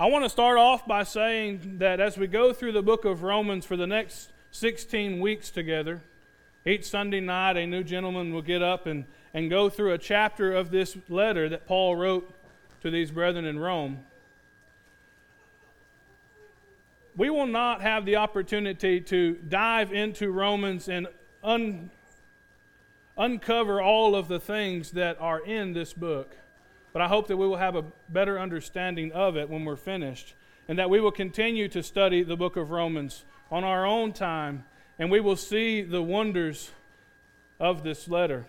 I want to start off by saying that as we go through the book of Romans for the next 16 weeks together, each Sunday night a new gentleman will get up and, and go through a chapter of this letter that Paul wrote to these brethren in Rome. We will not have the opportunity to dive into Romans and un, uncover all of the things that are in this book. But I hope that we will have a better understanding of it when we're finished, and that we will continue to study the book of Romans on our own time, and we will see the wonders of this letter.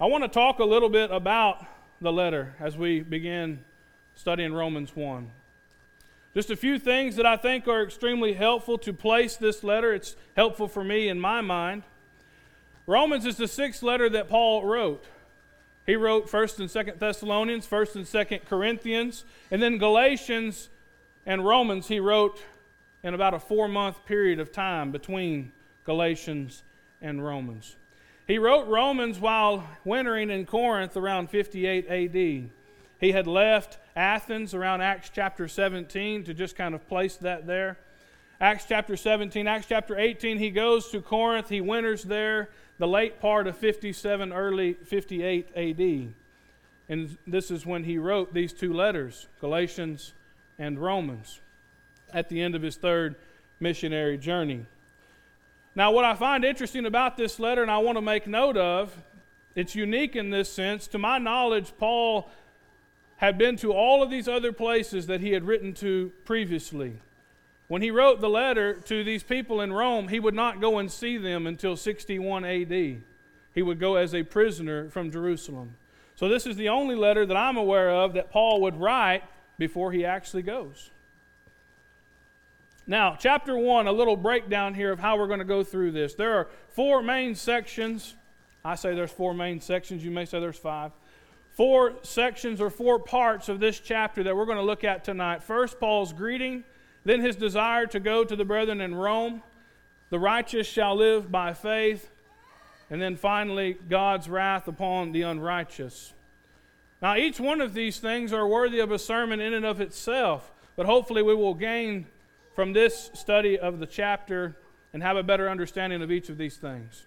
I want to talk a little bit about the letter as we begin studying Romans 1. Just a few things that I think are extremely helpful to place this letter. It's helpful for me in my mind. Romans is the sixth letter that Paul wrote. He wrote 1st and 2nd Thessalonians, 1st and 2nd Corinthians, and then Galatians and Romans he wrote in about a 4-month period of time between Galatians and Romans. He wrote Romans while wintering in Corinth around 58 AD. He had left Athens around Acts chapter 17 to just kind of place that there. Acts chapter 17, Acts chapter 18, he goes to Corinth, he winters there the late part of 57, early 58 AD. And this is when he wrote these two letters, Galatians and Romans, at the end of his third missionary journey. Now, what I find interesting about this letter, and I want to make note of, it's unique in this sense. To my knowledge, Paul had been to all of these other places that he had written to previously. When he wrote the letter to these people in Rome, he would not go and see them until 61 AD. He would go as a prisoner from Jerusalem. So, this is the only letter that I'm aware of that Paul would write before he actually goes. Now, chapter 1, a little breakdown here of how we're going to go through this. There are four main sections. I say there's four main sections. You may say there's five. Four sections or four parts of this chapter that we're going to look at tonight. First, Paul's greeting then his desire to go to the brethren in Rome. The righteous shall live by faith. And then finally, God's wrath upon the unrighteous. Now, each one of these things are worthy of a sermon in and of itself, but hopefully we will gain from this study of the chapter and have a better understanding of each of these things.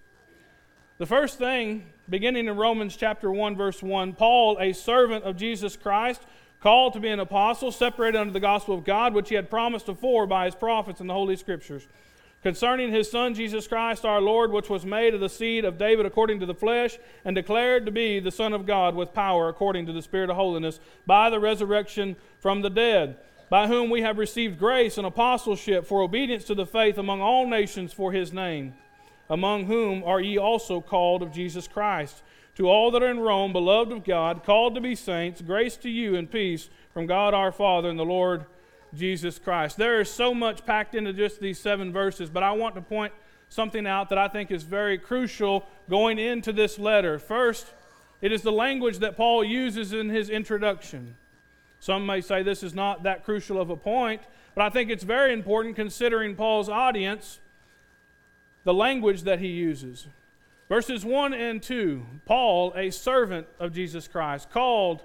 The first thing, beginning in Romans chapter 1, verse 1, Paul, a servant of Jesus Christ, called to be an apostle, separated unto the gospel of God, which he had promised afore by his prophets in the Holy Scriptures, concerning his Son Jesus Christ our Lord, which was made of the seed of David according to the flesh, and declared to be the Son of God with power according to the Spirit of holiness, by the resurrection from the dead, by whom we have received grace and apostleship for obedience to the faith among all nations for his name, among whom are ye also called of Jesus Christ to all that are in Rome, beloved of God, called to be saints, grace to you and peace from God our Father and the Lord Jesus Christ. There is so much packed into just these seven verses, but I want to point something out that I think is very crucial going into this letter. First, it is the language that Paul uses in his introduction. Some may say this is not that crucial of a point, but I think it's very important considering Paul's audience, the language that he uses. Verses 1 and 2 Paul, a servant of Jesus Christ, called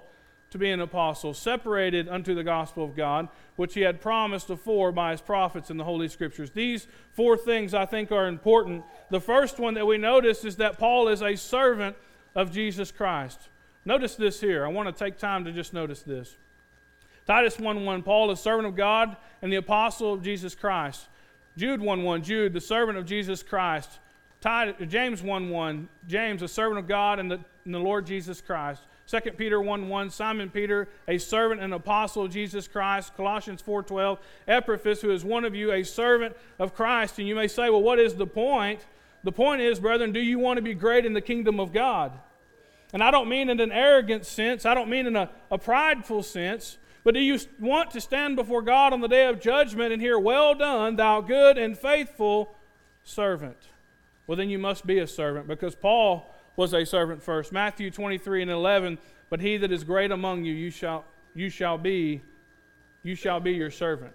to be an apostle, separated unto the gospel of God, which he had promised afore by his prophets in the Holy Scriptures. These four things I think are important. The first one that we notice is that Paul is a servant of Jesus Christ. Notice this here. I want to take time to just notice this. Titus 1 1, Paul, a servant of God and the apostle of Jesus Christ. Jude 1 1, Jude, the servant of Jesus Christ. James 1 1, James, a servant of God and the, and the Lord Jesus Christ. 2 Peter 1 1, Simon Peter, a servant and apostle of Jesus Christ. Colossians 4 12, Epaphras, who is one of you, a servant of Christ. And you may say, well, what is the point? The point is, brethren, do you want to be great in the kingdom of God? And I don't mean in an arrogant sense, I don't mean in a, a prideful sense, but do you want to stand before God on the day of judgment and hear, Well done, thou good and faithful servant? Well, then you must be a servant because Paul was a servant first. Matthew 23 and 11, but he that is great among you, you shall, you shall be, you shall be your servant.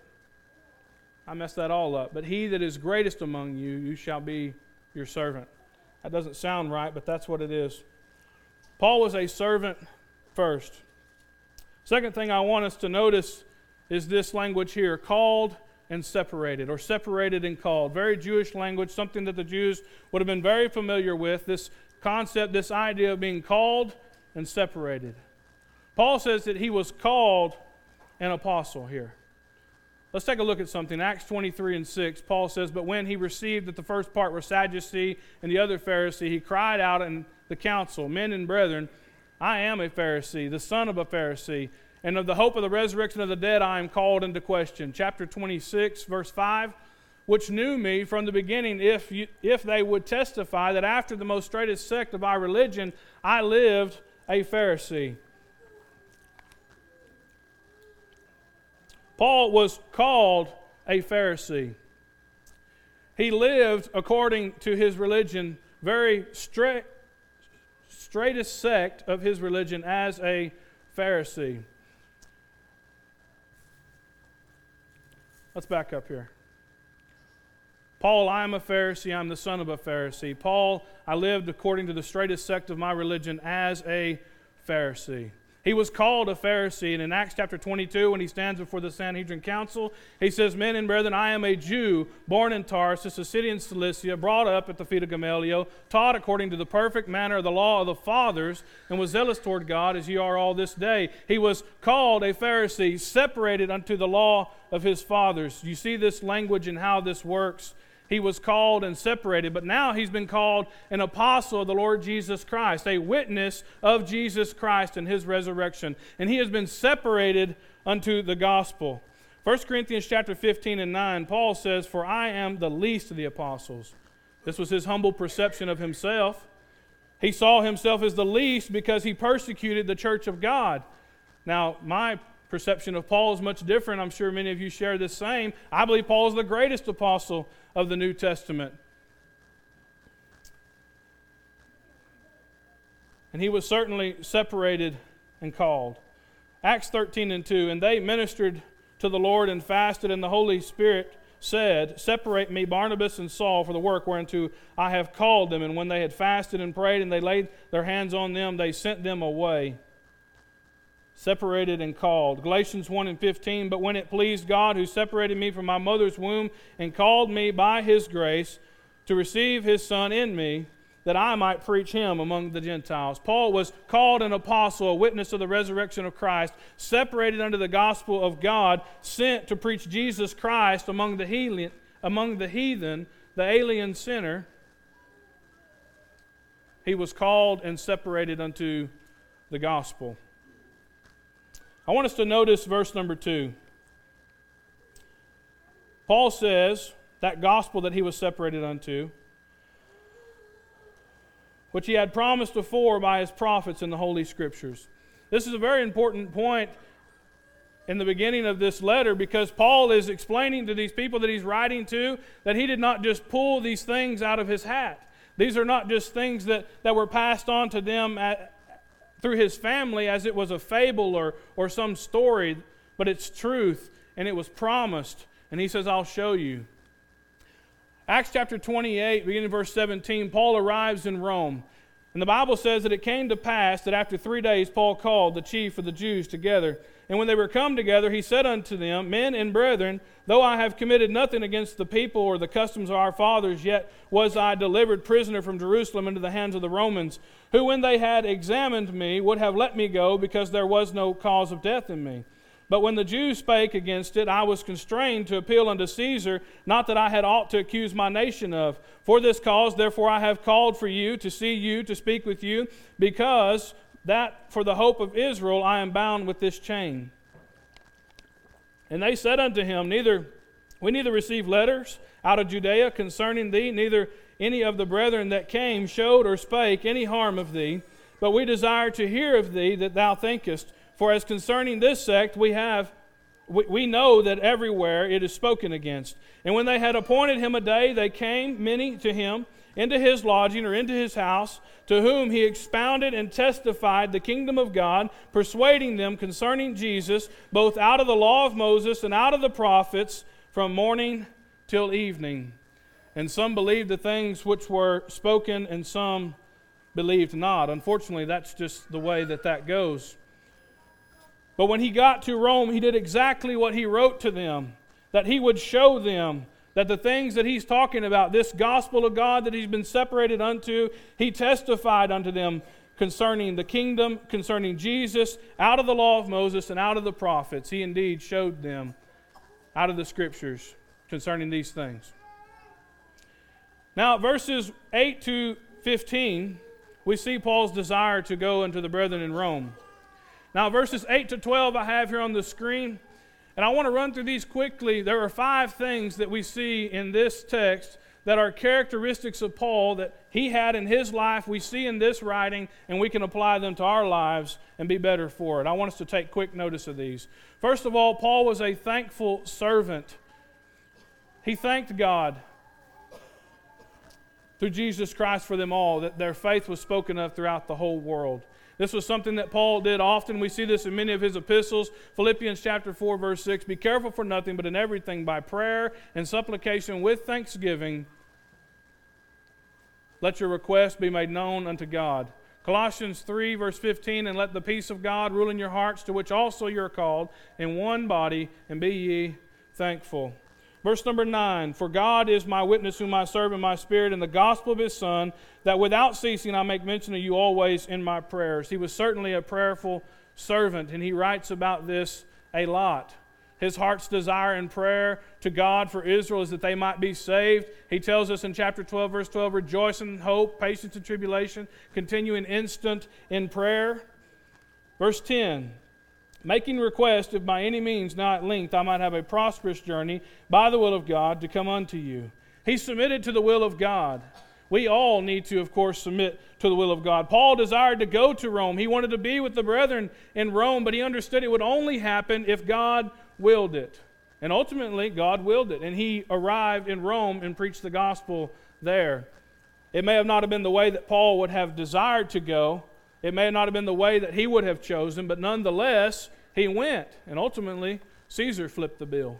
I messed that all up. But he that is greatest among you, you shall be your servant. That doesn't sound right, but that's what it is. Paul was a servant first. Second thing I want us to notice is this language here called and separated, or separated and called. Very Jewish language, something that the Jews would have been very familiar with. This concept, this idea of being called and separated. Paul says that he was called an apostle here. Let's take a look at something. Acts 23 and 6, Paul says, But when he received that the first part were Sadducee and the other Pharisee, he cried out in the council, Men and brethren, I am a Pharisee, the son of a Pharisee, and of the hope of the resurrection of the dead I am called into question. Chapter 26, verse 5, which knew me from the beginning, if, you, if they would testify that after the most straightest sect of our religion I lived a Pharisee. Paul was called a Pharisee. He lived according to his religion, very straight, straightest sect of his religion as a Pharisee. Let's back up here. Paul, I am a Pharisee. I'm the son of a Pharisee. Paul, I lived according to the straightest sect of my religion as a Pharisee. He was called a Pharisee, and in Acts chapter 22, when he stands before the Sanhedrin council, he says, Men and brethren, I am a Jew, born in Tarsus, a city in Cilicia, brought up at the feet of Gamaliel, taught according to the perfect manner of the law of the fathers, and was zealous toward God as ye are all this day. He was called a Pharisee, separated unto the law of his fathers. You see this language and how this works he was called and separated, but now he's been called an apostle of the Lord Jesus Christ, a witness of Jesus Christ and his resurrection. And he has been separated unto the gospel. 1 Corinthians chapter 15 and 9, Paul says, For I am the least of the apostles. This was his humble perception of himself. He saw himself as the least because he persecuted the church of God. Now, my perception of Paul is much different. I'm sure many of you share the same. I believe Paul is the greatest apostle of the New Testament. And he was certainly separated and called. Acts 13 and 2 And they ministered to the Lord and fasted, and the Holy Spirit said, Separate me, Barnabas and Saul, for the work whereunto I have called them. And when they had fasted and prayed, and they laid their hands on them, they sent them away separated and called. Galatians 1 and 15, but when it pleased God who separated me from my mother's womb and called me by his grace to receive his Son in me, that I might preach him among the Gentiles. Paul was called an apostle, a witness of the resurrection of Christ, separated under the gospel of God, sent to preach Jesus Christ among the heathen, among the, heathen, the alien sinner. He was called and separated unto the gospel. I want us to notice verse number two. Paul says that gospel that he was separated unto, which he had promised before by his prophets in the Holy Scriptures. This is a very important point in the beginning of this letter because Paul is explaining to these people that he's writing to that he did not just pull these things out of his hat. These are not just things that, that were passed on to them at, through his family as it was a fable or, or some story, but it's truth and it was promised. And he says, I'll show you. Acts chapter 28, beginning verse 17, Paul arrives in Rome. And the Bible says that it came to pass that after three days Paul called the chief of the Jews together. And when they were come together, he said unto them, Men and brethren, though I have committed nothing against the people or the customs of our fathers, yet was I delivered prisoner from Jerusalem into the hands of the Romans, who, when they had examined me, would have let me go, because there was no cause of death in me. But when the Jews spake against it, I was constrained to appeal unto Caesar, not that I had aught to accuse my nation of. For this cause, therefore, I have called for you, to see you, to speak with you, because that for the hope of Israel I am bound with this chain. And they said unto him, Neither we neither received letters out of Judea concerning thee, neither any of the brethren that came showed or spake any harm of thee, but we desire to hear of thee that thou thinkest for as concerning this sect, we have we, we know that everywhere it is spoken against. And when they had appointed him a day, they came many to him into his lodging or into his house, to whom he expounded and testified the kingdom of God, persuading them concerning Jesus, both out of the law of Moses and out of the prophets, from morning till evening. And some believed the things which were spoken, and some believed not. Unfortunately, that's just the way that that goes. But when he got to Rome, he did exactly what he wrote to them that he would show them that the things that he's talking about, this gospel of God that he's been separated unto, he testified unto them concerning the kingdom, concerning Jesus, out of the law of Moses and out of the prophets. He indeed showed them out of the scriptures concerning these things. Now, verses 8 to 15, we see Paul's desire to go unto the brethren in Rome. Now, verses 8 to 12 I have here on the screen, and I want to run through these quickly. There are five things that we see in this text that are characteristics of Paul that he had in his life, we see in this writing, and we can apply them to our lives and be better for it. I want us to take quick notice of these. First of all, Paul was a thankful servant. He thanked God through Jesus Christ for them all, that their faith was spoken of throughout the whole world. This was something that Paul did often. We see this in many of his epistles. Philippians chapter 4 verse 6, be careful for nothing but in everything by prayer and supplication with thanksgiving let your request be made known unto God. Colossians 3, verse 15, and let the peace of God rule in your hearts, to which also you're called, in one body, and be ye thankful. Verse number 9 For God is my witness, whom I serve in my spirit, in the gospel of his Son, that without ceasing I make mention of you always in my prayers. He was certainly a prayerful servant, and he writes about this a lot. His heart's desire and prayer to God for Israel is that they might be saved. He tells us in chapter 12, verse 12, rejoice in hope, patience in tribulation, continuing instant in prayer. Verse 10, making request if by any means not at length I might have a prosperous journey by the will of God to come unto you. He submitted to the will of God. We all need to, of course, submit to the will of God. Paul desired to go to Rome. He wanted to be with the brethren in Rome, but he understood it would only happen if God willed it. And ultimately, God willed it. And he arrived in Rome and preached the gospel there. It may have not have been the way that Paul would have desired to go, it may not have been the way that he would have chosen, but nonetheless, he went. And ultimately, Caesar flipped the bill.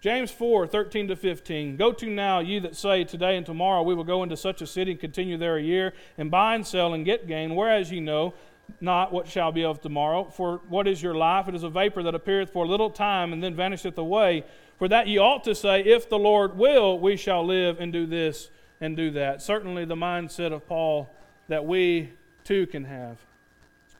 James 4, 13 to 15. Go to now, ye that say, Today and tomorrow we will go into such a city and continue there a year, and buy and sell and get gain, whereas ye know not what shall be of tomorrow. For what is your life? It is a vapor that appeareth for a little time and then vanisheth away. For that ye ought to say, If the Lord will, we shall live and do this and do that. Certainly the mindset of Paul that we too can have.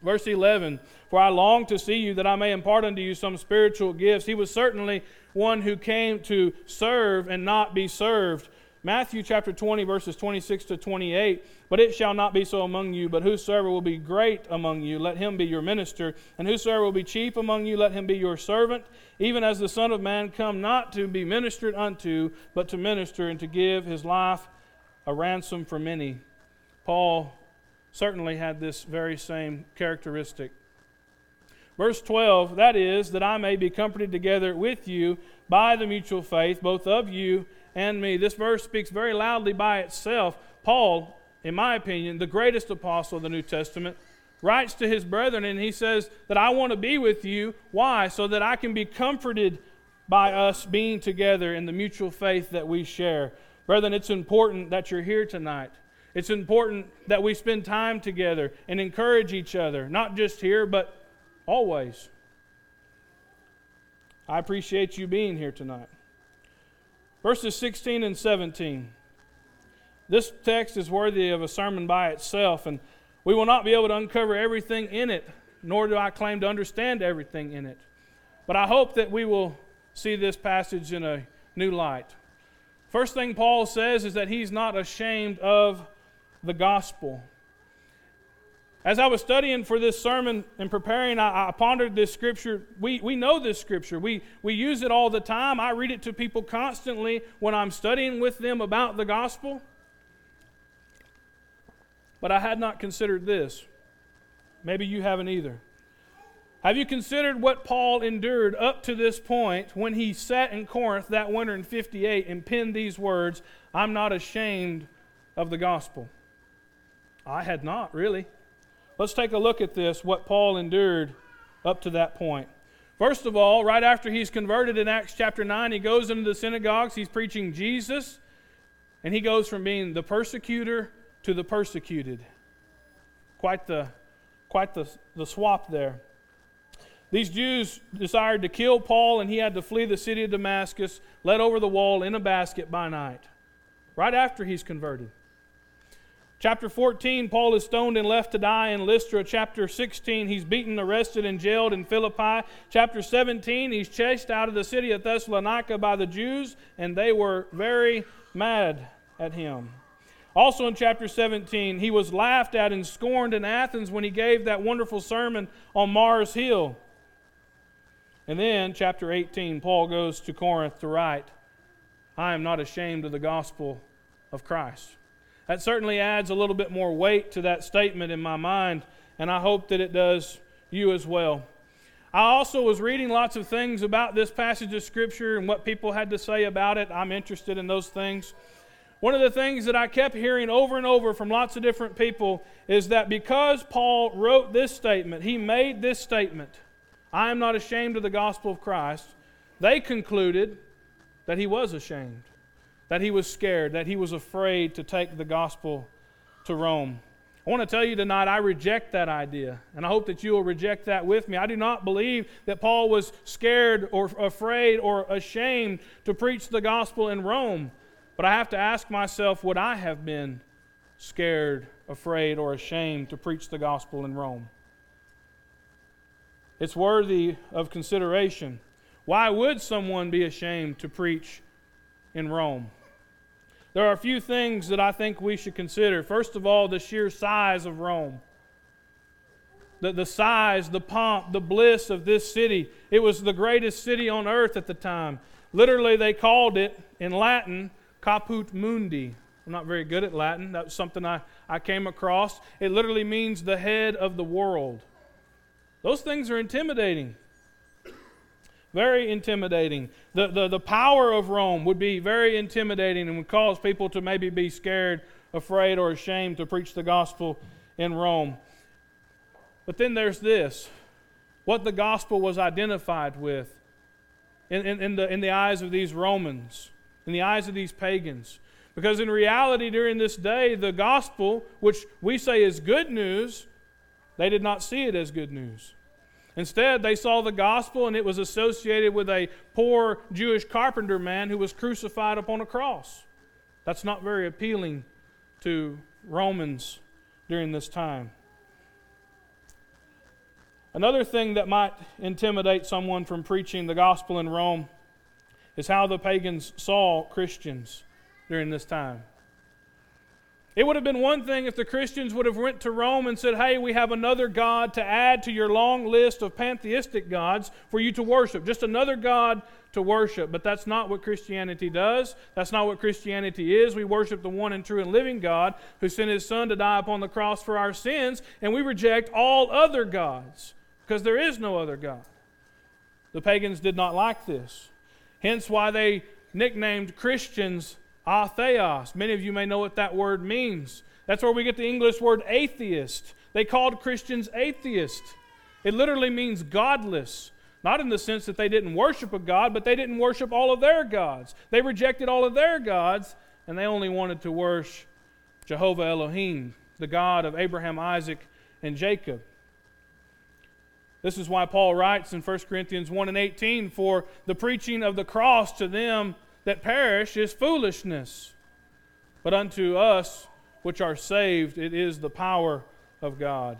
Verse 11 For I long to see you that I may impart unto you some spiritual gifts. He was certainly one who came to serve and not be served. Matthew chapter 20, verses 26 to 28. But it shall not be so among you, but whosoever will be great among you, let him be your minister. And whosoever will be chief among you, let him be your servant. Even as the Son of Man come not to be ministered unto, but to minister and to give his life a ransom for many. Paul certainly had this very same characteristic. Verse 12, that is, that I may be comforted together with you by the mutual faith, both of you and me. This verse speaks very loudly by itself. Paul, in my opinion, the greatest apostle of the New Testament, writes to his brethren and he says that I want to be with you. Why? So that I can be comforted by us being together in the mutual faith that we share. Brethren, it's important that you're here tonight. It's important that we spend time together and encourage each other, not just here, but always. I appreciate you being here tonight. Verses 16 and 17. This text is worthy of a sermon by itself, and we will not be able to uncover everything in it, nor do I claim to understand everything in it. But I hope that we will see this passage in a new light. First thing Paul says is that he's not ashamed of the gospel. As I was studying for this sermon and preparing, I, I, pondered this scripture. We, we know this scripture, we, we use it all the time. I read it to people constantly when I'm studying with them about the gospel. But I had not considered this. Maybe you haven't either. Have you considered what Paul endured up to this point when he sat in Corinth that winter in 58 and penned these words I'm not ashamed of the gospel? I had not, really. Let's take a look at this, what Paul endured up to that point. First of all, right after he's converted in Acts chapter 9, he goes into the synagogues, he's preaching Jesus, and he goes from being the persecutor to the persecuted. Quite the, quite the, the swap there. These Jews desired to kill Paul, and he had to flee the city of Damascus, led over the wall in a basket by night, right after he's converted. Chapter 14, Paul is stoned and left to die in Lystra. Chapter 16, he's beaten, arrested, and jailed in Philippi. Chapter 17, he's chased out of the city of Thessalonica by the Jews, and they were very mad at him. Also in chapter 17, he was laughed at and scorned in Athens when he gave that wonderful sermon on Mars Hill. And then, chapter 18, Paul goes to Corinth to write, I am not ashamed of the gospel of Christ. That certainly adds a little bit more weight to that statement in my mind, and I hope that it does you as well. I also was reading lots of things about this passage of Scripture and what people had to say about it. I'm interested in those things. One of the things that I kept hearing over and over from lots of different people is that because Paul wrote this statement, he made this statement, I am not ashamed of the gospel of Christ, they concluded that he was ashamed that he was scared, that he was afraid to take the gospel to Rome. I want to tell you tonight, I reject that idea, and I hope that you will reject that with me. I do not believe that Paul was scared or afraid or ashamed to preach the gospel in Rome, but I have to ask myself would I have been scared, afraid, or ashamed to preach the gospel in Rome? It's worthy of consideration. Why would someone be ashamed to preach in Rome? There are a few things that I think we should consider. First of all, the sheer size of Rome. The, the size, the pomp, the bliss of this city. It was the greatest city on earth at the time. Literally, they called it in Latin Caput Mundi. I'm not very good at Latin. That was something I, I came across. It literally means the head of the world. Those things are intimidating. Very intimidating. The, the, the power of Rome would be very intimidating and would cause people to maybe be scared, afraid, or ashamed to preach the gospel in Rome. But then there's this what the gospel was identified with in, in, in, the, in the eyes of these Romans, in the eyes of these pagans. Because in reality, during this day, the gospel, which we say is good news, they did not see it as good news. Instead, they saw the gospel and it was associated with a poor Jewish carpenter man who was crucified upon a cross. That's not very appealing to Romans during this time. Another thing that might intimidate someone from preaching the gospel in Rome is how the pagans saw Christians during this time. It would have been one thing if the Christians would have went to Rome and said, "Hey, we have another god to add to your long list of pantheistic gods for you to worship. Just another god to worship." But that's not what Christianity does. That's not what Christianity is. We worship the one and true and living God who sent his son to die upon the cross for our sins, and we reject all other gods because there is no other god. The pagans did not like this. Hence why they nicknamed Christians atheos. Many of you may know what that word means. That's where we get the English word atheist. They called Christians atheist. It literally means godless. Not in the sense that they didn't worship a God, but they didn't worship all of their gods. They rejected all of their gods, and they only wanted to worship Jehovah Elohim, the God of Abraham, Isaac, and Jacob. This is why Paul writes in 1 Corinthians 1 and 18 For the preaching of the cross to them that perish is foolishness. But unto us which are saved, it is the power of God.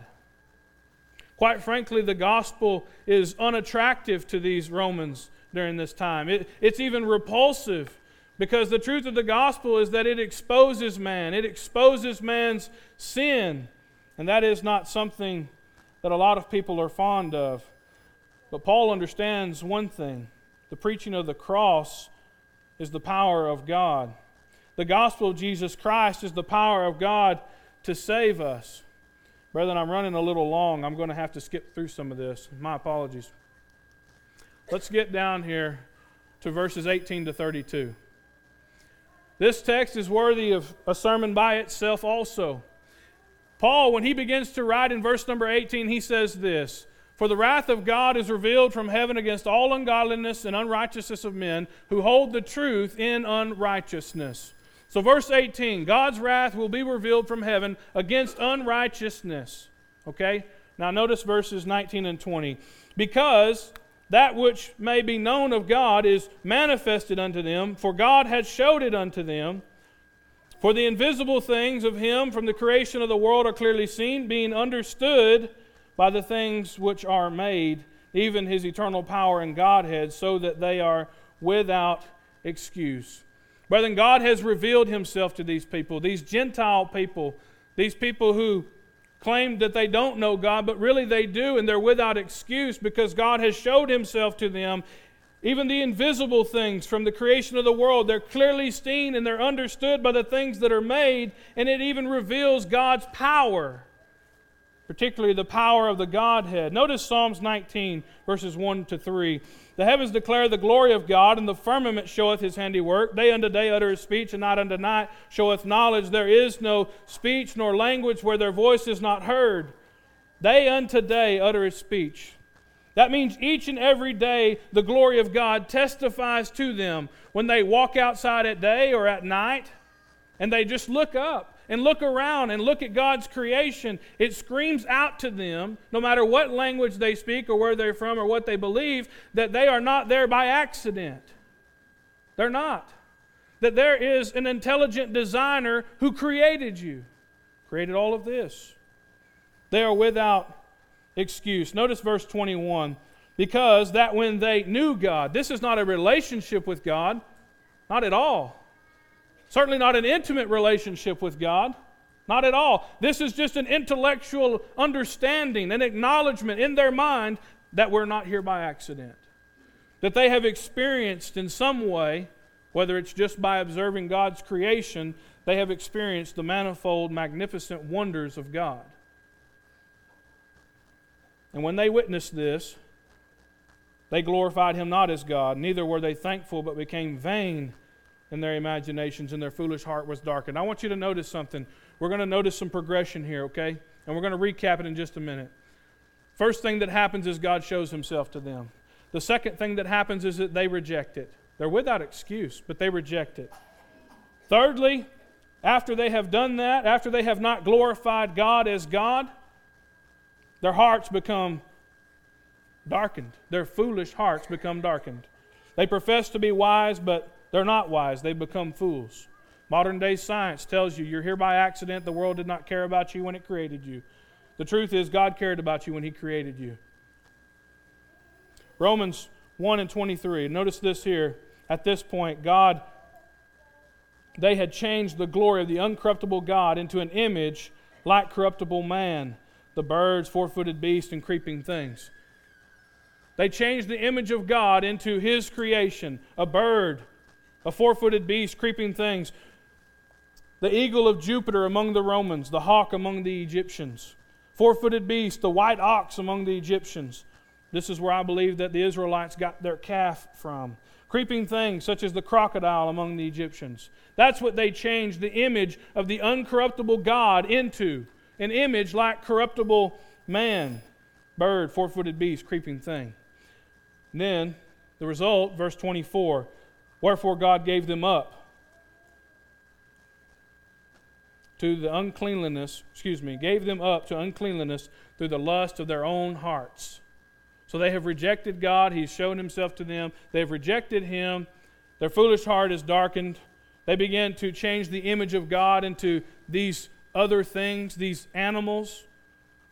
Quite frankly, the gospel is unattractive to these Romans during this time. It, it's even repulsive because the truth of the gospel is that it exposes man, it exposes man's sin. And that is not something that a lot of people are fond of. But Paul understands one thing the preaching of the cross is the power of God. The gospel of Jesus Christ is the power of God to save us. Brethren, I'm running a little long. I'm going to have to skip through some of this. My apologies. Let's get down here to verses 18 to 32. This text is worthy of a sermon by itself also. Paul, when he begins to write in verse number 18, he says this for the wrath of God is revealed from heaven against all ungodliness and unrighteousness of men who hold the truth in unrighteousness. So, verse 18 God's wrath will be revealed from heaven against unrighteousness. Okay? Now, notice verses 19 and 20. Because that which may be known of God is manifested unto them, for God has showed it unto them. For the invisible things of Him from the creation of the world are clearly seen, being understood by the things which are made, even His eternal power and Godhead, so that they are without excuse. Brethren, God has revealed Himself to these people, these Gentile people, these people who claim that they don't know God, but really they do, and they're without excuse because God has showed Himself to them. Even the invisible things from the creation of the world, they're clearly seen and they're understood by the things that are made, and it even reveals God's power, particularly the power of the Godhead. Notice Psalms 19, verses 1 to 3. The heavens declare the glory of God, and the firmament showeth his handiwork. Day unto day uttereth speech, and night unto night showeth knowledge. There is no speech nor language where their voice is not heard. Day unto day uttereth speech. That means each and every day the glory of God testifies to them when they walk outside at day or at night and they just look up and look around and look at God's creation, it screams out to them, no matter what language they speak or where they're from or what they believe, that they are not there by accident. They're not. That there is an intelligent designer who created you, created all of this. They are without excuse. Notice verse 21 because that when they knew God, this is not a relationship with God, not at all. Certainly not an intimate relationship with God. Not at all. This is just an intellectual understanding, an acknowledgement in their mind that we're not here by accident. That they have experienced in some way, whether it's just by observing God's creation, they have experienced the manifold, magnificent wonders of God. And when they witnessed this, they glorified him not as God, neither were they thankful, but became vain in their imaginations, and their foolish heart was darkened. I want you to notice something. We're going to notice some progression here, okay? And we're going to recap it in just a minute. First thing that happens is God shows himself to them. The second thing that happens is that they reject it. They're without excuse, but they reject it. Thirdly, after they have done that, after they have not glorified God as God, their hearts become darkened. Their foolish hearts become darkened. They profess to be wise, but they're not wise, they become fools. Modern day science tells you you're here by accident. The world did not care about you when it created you. The truth is, God cared about you when He created you. Romans 1 and 23. Notice this here. At this point, God, they had changed the glory of the uncorruptible God into an image like corruptible man, the birds, four footed beasts, and creeping things. They changed the image of God into His creation a bird, a four footed beast, creeping things, the eagle of Jupiter among the Romans, the hawk among the Egyptians, four footed beast, the white ox among the Egyptians. This is where I believe that the Israelites got their calf from. Creeping things such as the crocodile among the Egyptians. That's what they changed the image of the uncorruptible God into an image like corruptible man, bird, four footed beast, creeping thing. And then the result, verse 24 Wherefore God gave them up to the uncleanliness, excuse me, gave them up to uncleanliness through the lust of their own hearts. So they have rejected God. He's shown himself to them. They've rejected him. Their foolish heart is darkened. They begin to change the image of God into these other things, these animals,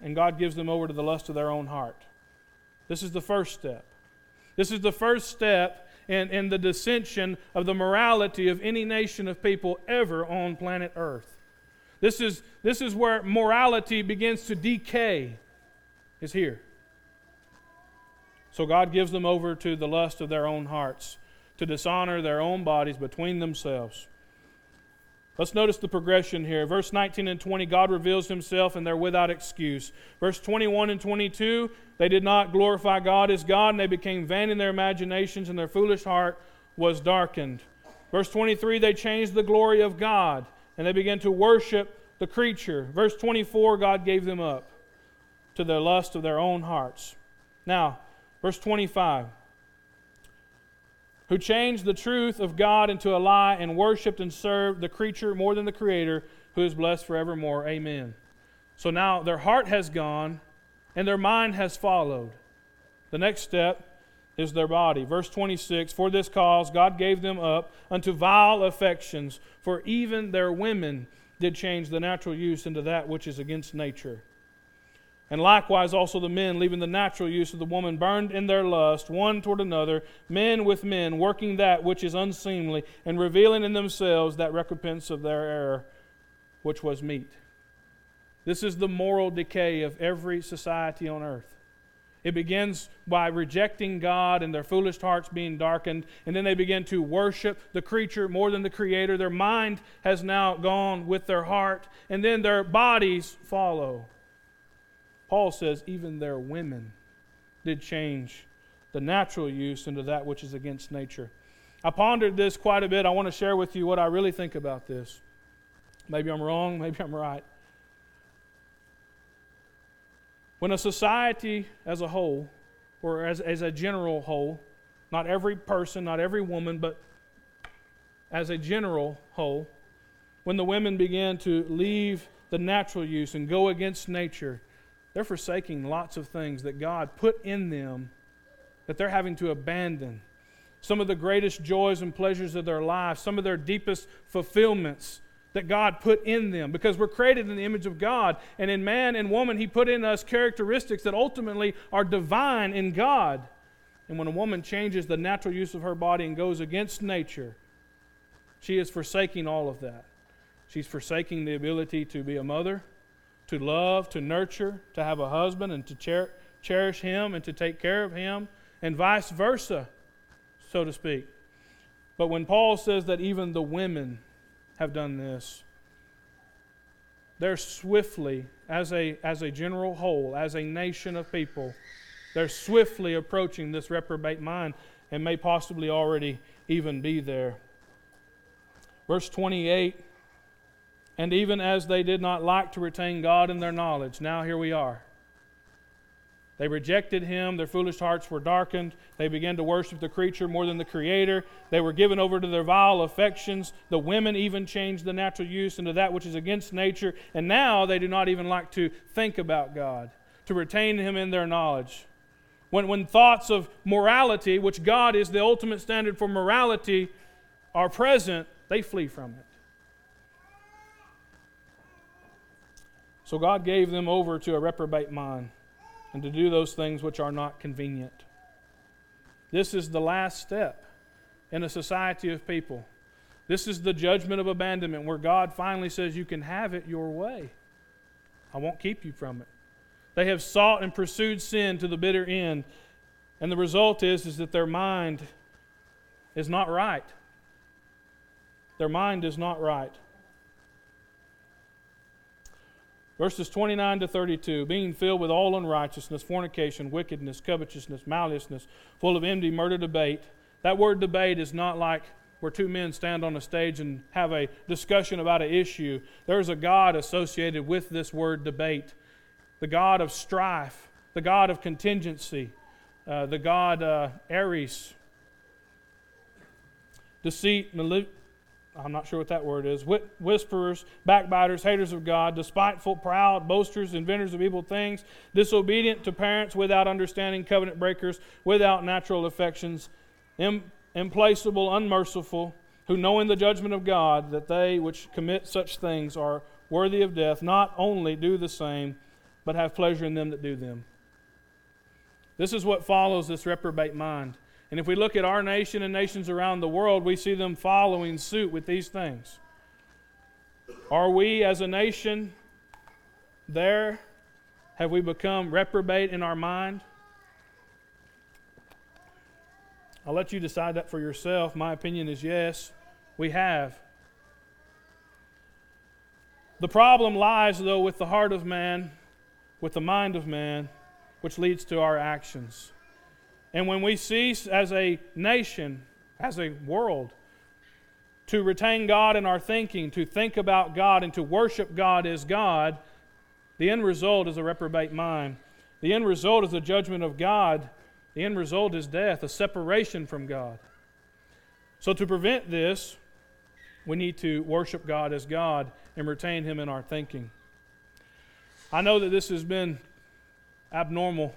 and God gives them over to the lust of their own heart. This is the first step. This is the first step in, in the dissension of the morality of any nation of people ever on planet Earth. This is, this is where morality begins to decay, is here. So God gives them over to the lust of their own hearts, to dishonor their own bodies between themselves. Let's notice the progression here. Verse 19 and 20, God reveals himself and they're without excuse. Verse 21 and 22, they did not glorify God as God and they became vain in their imaginations and their foolish heart was darkened. Verse 23, they changed the glory of God and they began to worship the creature. Verse 24, God gave them up to the lust of their own hearts. Now, verse 25 who changed the truth of God into a lie and worshiped and served the creature more than the Creator, who is blessed forevermore. Amen. So now their heart has gone, and their mind has followed. The next step is their body. Verse 26 For this cause God gave them up unto vile affections, for even their women did change the natural use into that which is against nature. And likewise also the men, leaving the natural use of the woman, burned in their lust one toward another, men with men, working that which is unseemly, and revealing in themselves that recompense of their error, which was meet. This is the moral decay of every society on earth. It begins by rejecting God and their foolish hearts being darkened, and then they begin to worship the creature more than the creator. Their mind has now gone with their heart, and then their bodies follow. Paul says, even their women did change the natural use into that which is against nature. I pondered this quite a bit. I want to share with you what I really think about this. Maybe I'm wrong, maybe I'm right. When a society as a whole, or as, as a general whole, not every person, not every woman, but as a general whole, when the women began to leave the natural use and go against nature, they're forsaking lots of things that God put in them that they're having to abandon. Some of the greatest joys and pleasures of their life, some of their deepest fulfillments that God put in them because we're created in the image of God. And in man and woman, He put in us characteristics that ultimately are divine in God. And when a woman changes the natural use of her body and goes against nature, she is forsaking all of that. She's forsaking the ability to be a mother, to love, to nurture, to have a husband, and to cher- cherish him and to take care of him, and vice versa, so to speak. But when Paul says that even the women have done this. They're swiftly, as a, as a general whole, as a nation of people, they're swiftly approaching this reprobate mind and may possibly already even be there. Verse 28 And even as they did not like to retain God in their knowledge, now here we are. They rejected him. Their foolish hearts were darkened. They began to worship the creature more than the creator. They were given over to their vile affections. The women even changed the natural use into that which is against nature. And now they do not even like to think about God, to retain him in their knowledge. When, when thoughts of morality, which God is the ultimate standard for morality, are present, they flee from it. So God gave them over to a reprobate mind and to do those things which are not convenient. This is the last step in a society of people. This is the judgment of abandonment where God finally says, You can have it your way. I won't keep you from it. They have sought and pursued sin to the bitter end, and the result is, is that their mind is not right. Their mind is not right. Verses 29 to 32 being filled with all unrighteousness, fornication, wickedness, covetousness, maliciousness, full of envy, murder, debate. That word debate is not like where two men stand on a stage and have a discussion about an issue. There's a God associated with this word debate the God of strife, the God of contingency, uh, the God uh, Ares. Deceit, I'm not sure what that word is, whisperers, backbiters, haters of God, despiteful, proud, boasters, inventors of evil things, disobedient to parents, without understanding, covenant breakers, without natural affections, implacable, unmerciful, who knowing the judgment of God, that they which commit such things are worthy of death, not only do the same, but have pleasure in them that do them. This is what follows this reprobate mind. And if we look at our nation and nations around the world, we see them following suit with these things. Are we as a nation there? Have we become reprobate in our mind? I'll let you decide that for yourself. My opinion is yes, we have. The problem lies, though, with the heart of man, with the mind of man, which leads to our actions. And when we cease as a nation, as a world, to retain God in our thinking, to think about God, and to worship God as God, the end result is a reprobate mind. The end result is the judgment of God. The end result is death, a separation from God. So, to prevent this, we need to worship God as God and retain Him in our thinking. I know that this has been abnormal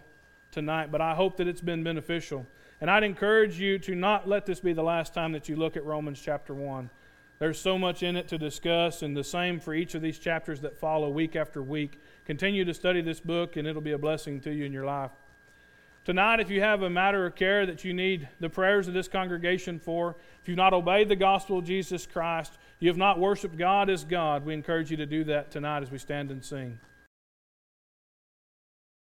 tonight, but I hope that it's been beneficial. And I'd encourage you to not let this be the last time that you look at Romans chapter 1. There's so much in it to discuss, and the same for each of these chapters that follow week after week. Continue to study this book, and it'll be a blessing to you in your life. Tonight, if you have a matter of care that you need the prayers of this congregation for, if you've not obeyed the gospel of Jesus Christ, you have not worshiped God as God, we encourage you to do that tonight as we stand and sing.